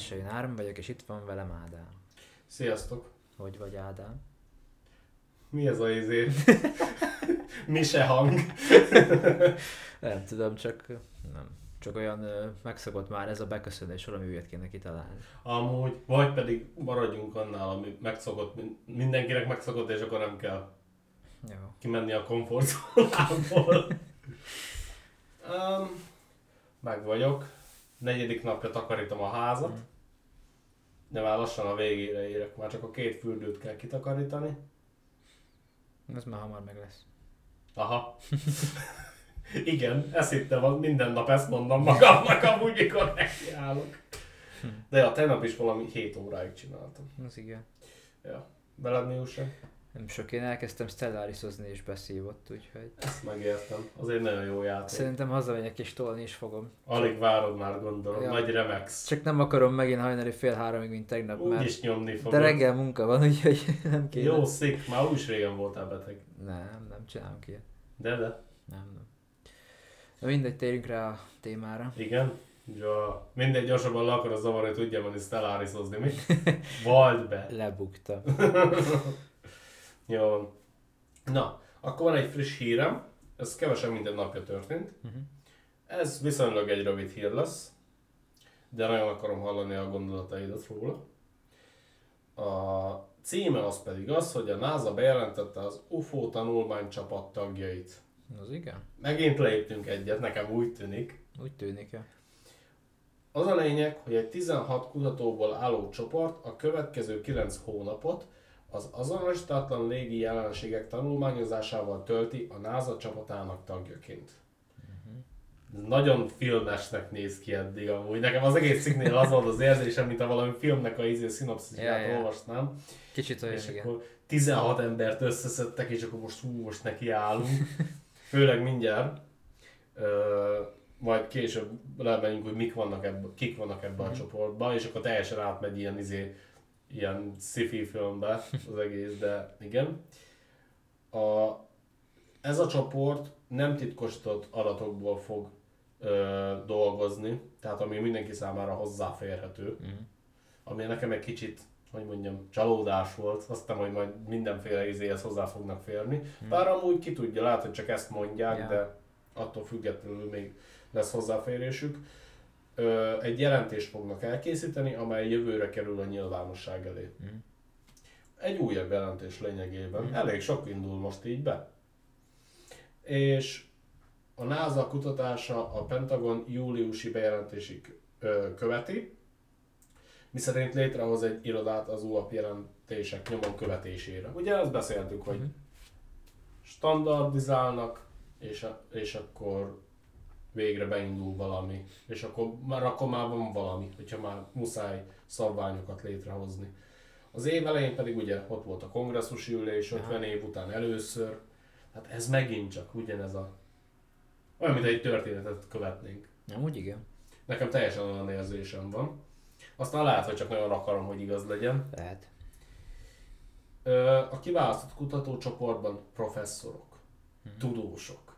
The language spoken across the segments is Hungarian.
adással én Áron vagyok, és itt van velem Ádám. Sziasztok! Hogy vagy Ádám? Mi ez a izé? Mi se hang? Nem tudom, csak nem. Csak olyan ö, megszokott már ez a beköszönés, valami ügyet kéne kitalálni. Amúgy, vagy pedig maradjunk annál, ami megszokott, min- mindenkinek megszokott, és akkor nem kell Jó. kimenni a komfortzónából. um, meg vagyok. Negyedik napja takarítom a házat. Mhm. De már lassan a végére érek. Már csak a két fürdőt kell kitakarítani. Ez már hamar meg lesz. Aha. Igen, ezt hittem, az minden nap ezt mondom magamnak, amúgy mikor nekiállok. De ja, tegnap is valami 7 óráig csináltam. Az igen. Ja. Veled mi újság? Nem sok, én elkezdtem Stellariszozni és beszívott, úgyhogy Ezt megértem. Az egy nagyon jó játék. szerintem hazamegyek és tolni is fogom. Alig várod már gondolom, Ja. nagy remix. Csak nem akarom megint hajnali fél háromig, mint tegnap, Úgy mert is nyomni fogod. de reggel munka van, úgyhogy nem kéne. Jó, szik, már úgy is régen voltál beteg. Nem, nem csinálunk ilyet. De, de. Nem, nem. Na mindegy, térjünk rá a témára. Igen. Ja, mindegy, gyorsabban le akarod zavarni, hogy tudja menni Stellariszozni, mi? Vald be. Lebukta. Jó. van. Na, akkor van egy friss hírem. Ez kevesen minden napja történt. Mhm. Ez viszonylag egy rövid hír lesz, de nagyon akarom hallani a gondolataidat róla. A címe az pedig az, hogy a NASA bejelentette az UFO tanulmánycsapat tagjait. Az igen? Megint léptünk egyet, nekem úgy tűnik. Úgy tűnik, ja. Az a lényeg, hogy egy 16 kutatóból álló csoport a következő 9 hónapot az azonosítatlan légi jelenségek tanulmányozásával tölti a NASA csapatának tagjaként. Ez nagyon filmesnek néz ki eddig amúgy. Nekem az egész cikknél az volt az érzésem, mint ha valami filmnek a izé szinopszisát Ja, ja. olvasnám. Kicsit olyan, és igen. akkor 16 embert összeszedtek, és akkor most hú, most neki állunk. Főleg mindjárt. Ö, majd később lemegyünk, hogy mik vannak ebbe, kik vannak ebben Mhm. a csoportban, és akkor teljesen átmegy ilyen, izé, ilyen sci-fi filmbe az egész, de igen. A, ez a csoport nem titkosított adatokból fog ö, dolgozni, tehát ami mindenki számára hozzáférhető Mhm. ami nekem egy kicsit, hogy mondjam, csalódás volt. Azt hiszem, hogy majd mindenféle izéhez hozzá fognak férni. Bár amúgy ki tudja, lehet, hogy csak ezt mondják, Ja. de attól függetlenül még lesz hozzáférésük. Ö, egy jelentést fognak elkészíteni, amely jövőre kerül a nyilvánosság elé. Mhm. Egy újabb jelentés lényegében. Mhm. Elég sok indul most így be. És a NASA kutatása a Pentagon júliusi bejelentésig ö, követi, miszerint létrehoz egy irodát az UAP jelentések nyomon követésére. Ugye ezt beszéltük, hogy Mhm. standardizálnak, és, a, és akkor végre beindul valami, és akkor már, akkor már van valami, hogyha már muszáj szabványokat létrehozni. Az év elején pedig ugye ott volt a kongresszusi ülés, 50 év után először, hát ez megint csak ugyanez a... Olyan, mint egy történetet követnénk. Nem, úgy igen. Nekem teljesen olyan érzésem van. Aztán lehet, hogy csak nagyon akarom, hogy igaz legyen. Lehet. A kiválasztott kutatócsoportban professzorok, tudósok,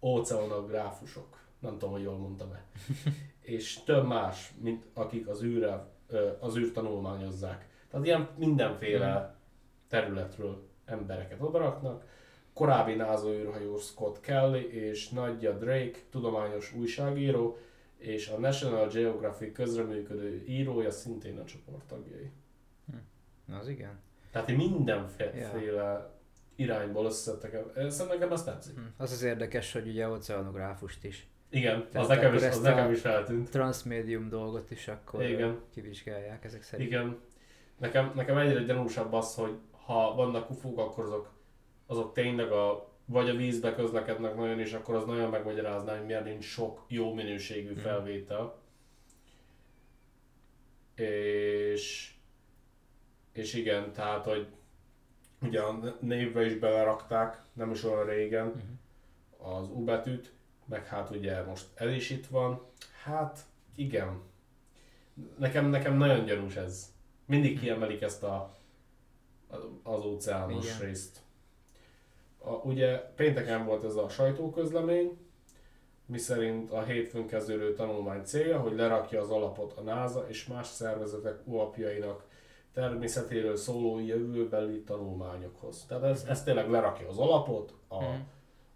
oceanográfusok, nem tudom, hogy jól mondtam-e, és több más, mint akik az űrre, az űrt tanulmányozzák. Tehát ilyen mindenféle területről embereket odaraknak. Korábbi NASA űrhajó Scott Kelly és Nadja Drake, tudományos újságíró, és a National Geographic közreműködő írója szintén a csoport tagjai. Az igen. Tehát mindenféle irányból összeszedtek. el. Szerintem nekem ez tetszik. Hm. Az az érdekes, hogy ugye oceanográfust is. Igen, Tehát az nekem, is, az nekem is feltűnt. Transmédium dolgot is akkor Igen. ö, kivizsgálják ezek szerint. Igen. Nekem, nekem egyre gyanúsabb az, hogy ha vannak ufók, akkor azok, azok tényleg a, vagy a vízbe közlekednek nagyon, és akkor az nagyon megmagyarázná, hogy miért nincs sok jó minőségű Mhm. felvétel. És, és igen, tehát, hogy ugye a névbe is belerakták, nem is olyan régen, Mhm. az U betűt, meg hát ugye most ez is itt van. Hát igen. Nekem, nekem nagyon gyanús ez. Mindig kiemelik ezt a, az óceános Igen. részt. A, ugye pénteken volt ez a sajtóközlemény, miszerint a hétfőn kezdődő tanulmány célja, hogy lerakja az alapot a NASA és más szervezetek alapjainak természetéről szóló jövőbeli tanulmányokhoz. Tehát ez, ez tényleg lerakja az alapot, a, Mhm.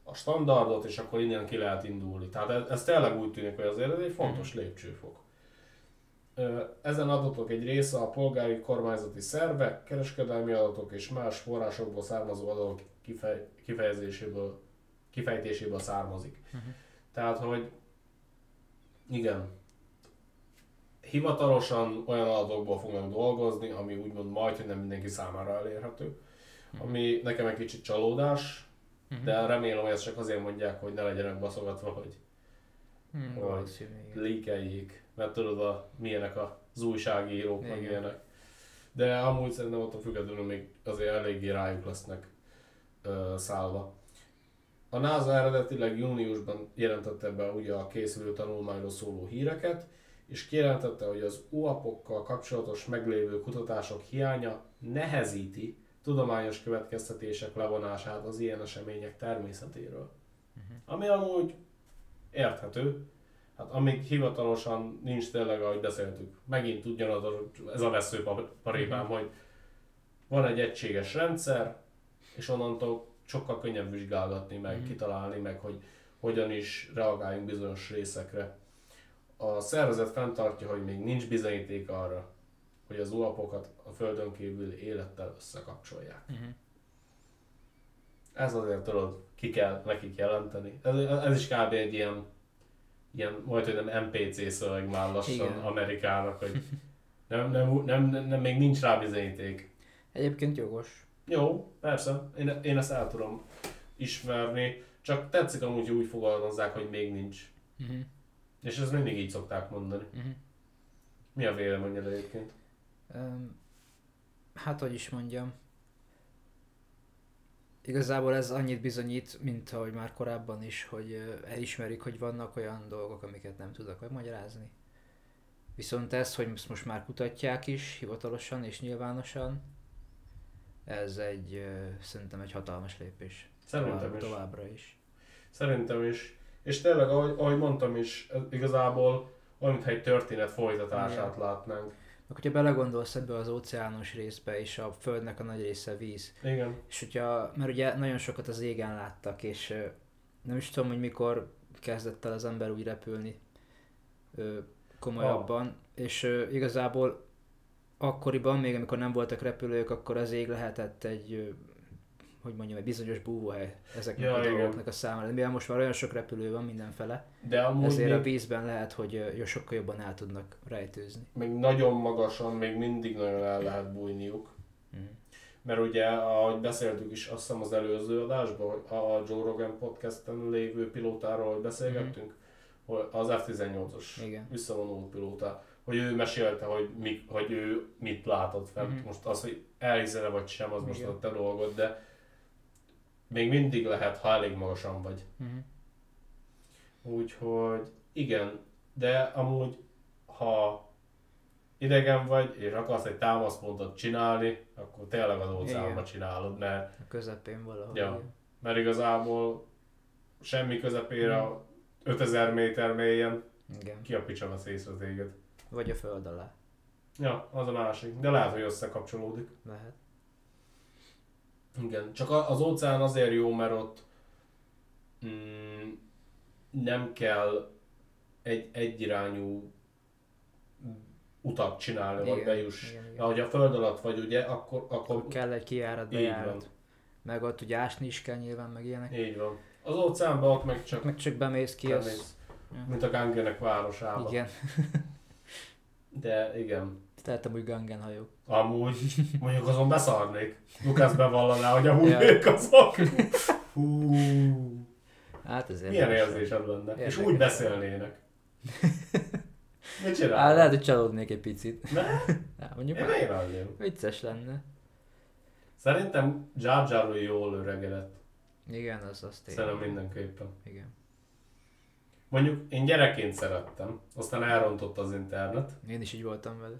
A standardot, és akkor innen ki lehet indulni. Tehát ez, ez tényleg úgy tűnik, hogy azért ez egy fontos lépcsőfok. Ö, Ezen adatok egy része a polgári kormányzati szervek, kereskedelmi adatok és más forrásokból származó adatok kifej, kifejezéséből, kifejtéséből származik. Tehát, hogy igen, hivatalosan olyan adatokból fognak dolgozni, ami úgymond majd, hogy nem mindenki számára elérhető. Ami nekem egy kicsit csalódás, de remélem, hogy ezt csak azért mondják, hogy ne legyenek baszogatva, hogy Hmm, igen. líkeljék, mert tudod, a, milyenek az újságírók, meg Igen. ilyenek. De amúgy szerintem attól függetlenül még azért eléggé rájuk lesznek ö, szállva. A NASA eredetileg júniusban jelentette be ugye a készülő tanulmányról szóló híreket, és kijelentette, hogy az UAP-okkal kapcsolatos meglévő kutatások hiánya nehezíti tudományos következtetések levonását az ilyen események természetéről. Ami amúgy érthető, hát amíg hivatalosan nincs tényleg, ahogy beszéltük, megint ugyanaz ez a veszőparében, hogy van egy egységes rendszer, és onnantól sokkal könnyebb vizsgálgatni, meg Mhm. kitalálni, meg hogy hogyan is reagáljunk bizonyos részekre. A szervezet fenntartja, hogy még nincs bizonyíték arra, hogy az UAP-okat a Földön kívül élettel összekapcsolják. Mhm. Ez azért tudod, ki kell nekik jelenteni. Ez, ez is kb. egy ilyen, ilyen majd, hogy nem NPC szöveg már lassan Igen. Amerikának, hogy nem, nem, nem, nem, nem, még nincs rá bizonyíték. Egyébként jogos. Jó, persze, én, én ezt el tudom ismerni, csak tetszik amúgy, hogy úgy fogalmazzák, hogy még nincs. Mhm. És ezt mindig így szokták mondani. Mhm. Mi a véleményed egyébként? Hát, hogy is mondjam. Igazából ez annyit bizonyít, mint ahogy már korábban is, hogy elismerik, hogy vannak olyan dolgok, amiket nem tudok megmagyarázni. Viszont ez, hogy ezt most már kutatják is, hivatalosan és nyilvánosan, ez egy, szerintem egy hatalmas lépés. Szerintem Tovább- is. Továbbra is. Szerintem is. És tényleg, ahogy, ahogy mondtam is, igazából olyan, mintha egy történet folytatását látnánk. Meg hogyha belegondolsz ebbe az óceános részbe, és a Földnek a nagy része víz, Igen. És hogyha, mert ugye nagyon sokat az égen láttak, és nem is tudom, hogy mikor kezdett el az ember úgy repülni komolyabban, és ö, igazából akkoriban, még amikor nem voltak repülők, akkor az ég lehetett egy, hogy mondjam, egy bizonyos búvóhely ezeknek Ja, a dolgoknak a számára. De mivel most már olyan sok repülő van mindenfele, De amúgy ezért még, a vízben lehet, hogy jó, sokkal jobban el tudnak rejtőzni. még nagyon magasan, még mindig nagyon el lehet bújniuk. Mhm. Mert ugye, ahogy beszéltük is, azt hiszem az előző adásban, a Joe Rogan podcasten lévő pilótáról beszélgettünk, hogy az F-18-os Igen. visszavonuló pilóta, hogy ő mesélte, hogy, mi, hogy ő mit látott fent. Mhm. Most az, hogy elhiszed vagy sem, az most Igen. a te dolgod, de még mindig lehet, ha elég magasan vagy. Mhm. Úgyhogy igen, de amúgy, ha idegen vagy, és akarsz egy támaszpontot csinálni, akkor tényleg az óceánba csinálod, mert, A közepén valahol. Ja. mert igazából semmi közepére 5000 méter mélyen Igen. ki a picsa vesz észre téged. Vagy a föld alá. Ja, az a másik. De lehet, hogy összekapcsolódik. Lehet. Igen, csak az óceán azért jó, mert ott mm, nem kell egy egyirányú utat csinálni, vagy bejuss. igen, igen. Ahogy a föld alatt vagy, ugye, akkor, akkor kell egy kijárat, Így bejárat. Meg ott ugye ásni is kell nyilván, meg ilyenek. így van. Az óceánban ott meg csak Meg csak bemész ki, az... bemész, Ja. mint a Gangenek városába. Igen. De igen. Tehetem úgy Gangen hajók. Amúgy, mondjuk azon beszarnék. Lukász bevallaná, hogy amúgy Ja. ők azok. Hú. Hát ezért. Milyen érzésed lenne? És Érdekes. úgy beszélnének. Mit csinál? lehet, hogy csalódnék egy picit. Ne? Á, mondjuk Én miért annyi? vicces lenne. Szerintem Jar Jar jól öregedett. Igen, az az tényleg. Szerintem mindenképpen. Igen. Mondjuk én gyerekként szerettem, aztán elrontott az internet. Én is így voltam vele.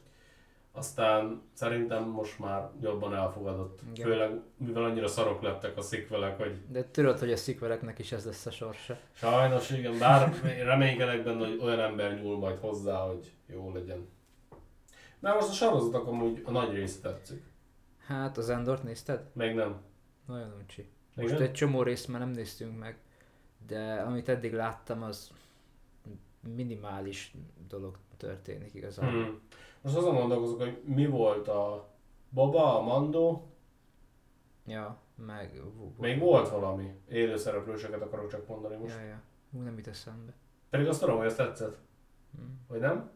Aztán szerintem most már jobban elfogadott. Igen. Főleg, mivel annyira szarok lettek a szikvelek, hogy De tudod, hogy a szikvereknek is ez lesz a sorsa. sajnos igen, bár én reménykedek benne, hogy olyan ember nyúl majd hozzá, hogy jó legyen. De most a sorozatok amúgy a nagy része tetszik. Hát az Endort nézted? Még nem. Nagyon uncsi. Most Igen? egy csomó részt már nem néztünk meg, de amit eddig láttam, az minimális dolog történik igazából. Hmm. Most azon gondolkozok, hogy mi volt a Baba, a Mando, Ja, meg... még volt valami. Élőszereplőseket akarok csak mondani most. Ja, ja. Hú, nem jut eszembe. Pedig azt tudom, hogy ezt tetszett. Hmm. Vagy nem?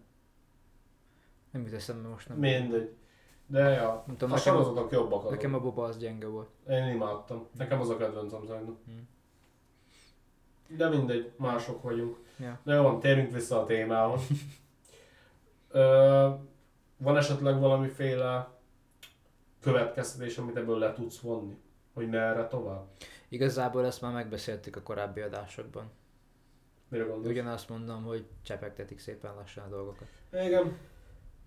Nem jut eszembe most nem. Mindegy. De ja, Nem tudom, a sorozatok jobbak azok. nekem a boba az gyenge volt. Én imádtam. Nekem az a kedvencem szerintem. Hmm. De mindegy, mások vagyunk. Ja. De jó, van, térjünk vissza a témához. Ö, van esetleg valamiféle következtetés, amit ebből le tudsz vonni? Hogy merre tovább? Igazából ezt már megbeszéltük a korábbi adásokban. Mire gondolsz? Ugyanazt mondom, hogy csepegtetik szépen lassan a dolgokat. Igen.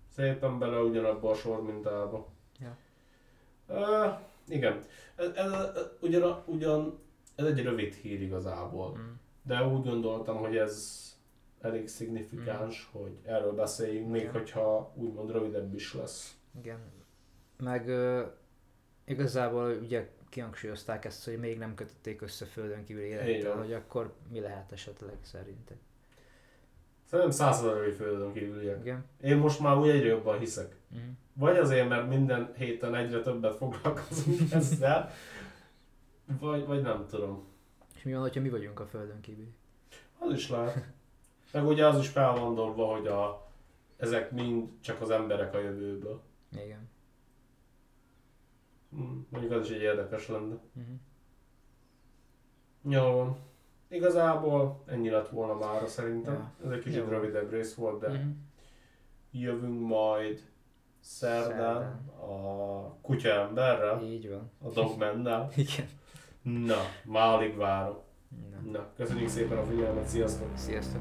Szépen bele ugyanabba a sor mintába. Ja. Uh, igen. Ez, ez, ez, ugyan, ugyan, ez egy rövid hír igazából. Mm. De úgy gondoltam, hogy ez elég szignifikáns, hogy erről beszéljünk, még Igen. hogyha úgymond rövidebb is lesz. Igen. Meg ö, igazából ugye kihangsúlyozták ezt, hogy még nem kötötték össze földön kívüli Így élettel, hogy akkor mi lehet esetleg szerintem. Szerintem százalékos földön kívüliek. Igen. Én most már úgy egyre jobban hiszek. Mm. Vagy azért, mert minden héten egyre többet foglalkozunk ezzel, vagy, vagy nem tudom. És mi van, hogyha mi vagyunk a földön kívüli? Az is lehet. Meg ugye az is fel van dolva, hogy a, ezek mind csak az emberek a jövőből. Igen. Hm, Mondjuk az is egy érdekes lenne. Mm-hmm. Jó van. Igazából ennyi lett volna már szerintem. Ja. Ez egy kicsit Jó. rövidebb rész volt, de Mm-hmm. jövünk majd szerdán, Szerdán. a kutyaemberrel, Így van. a dogmennel. Igen. Na, már alig várom. Na. Na, köszönjük szépen a figyelmet, sziasztok! Sziasztok.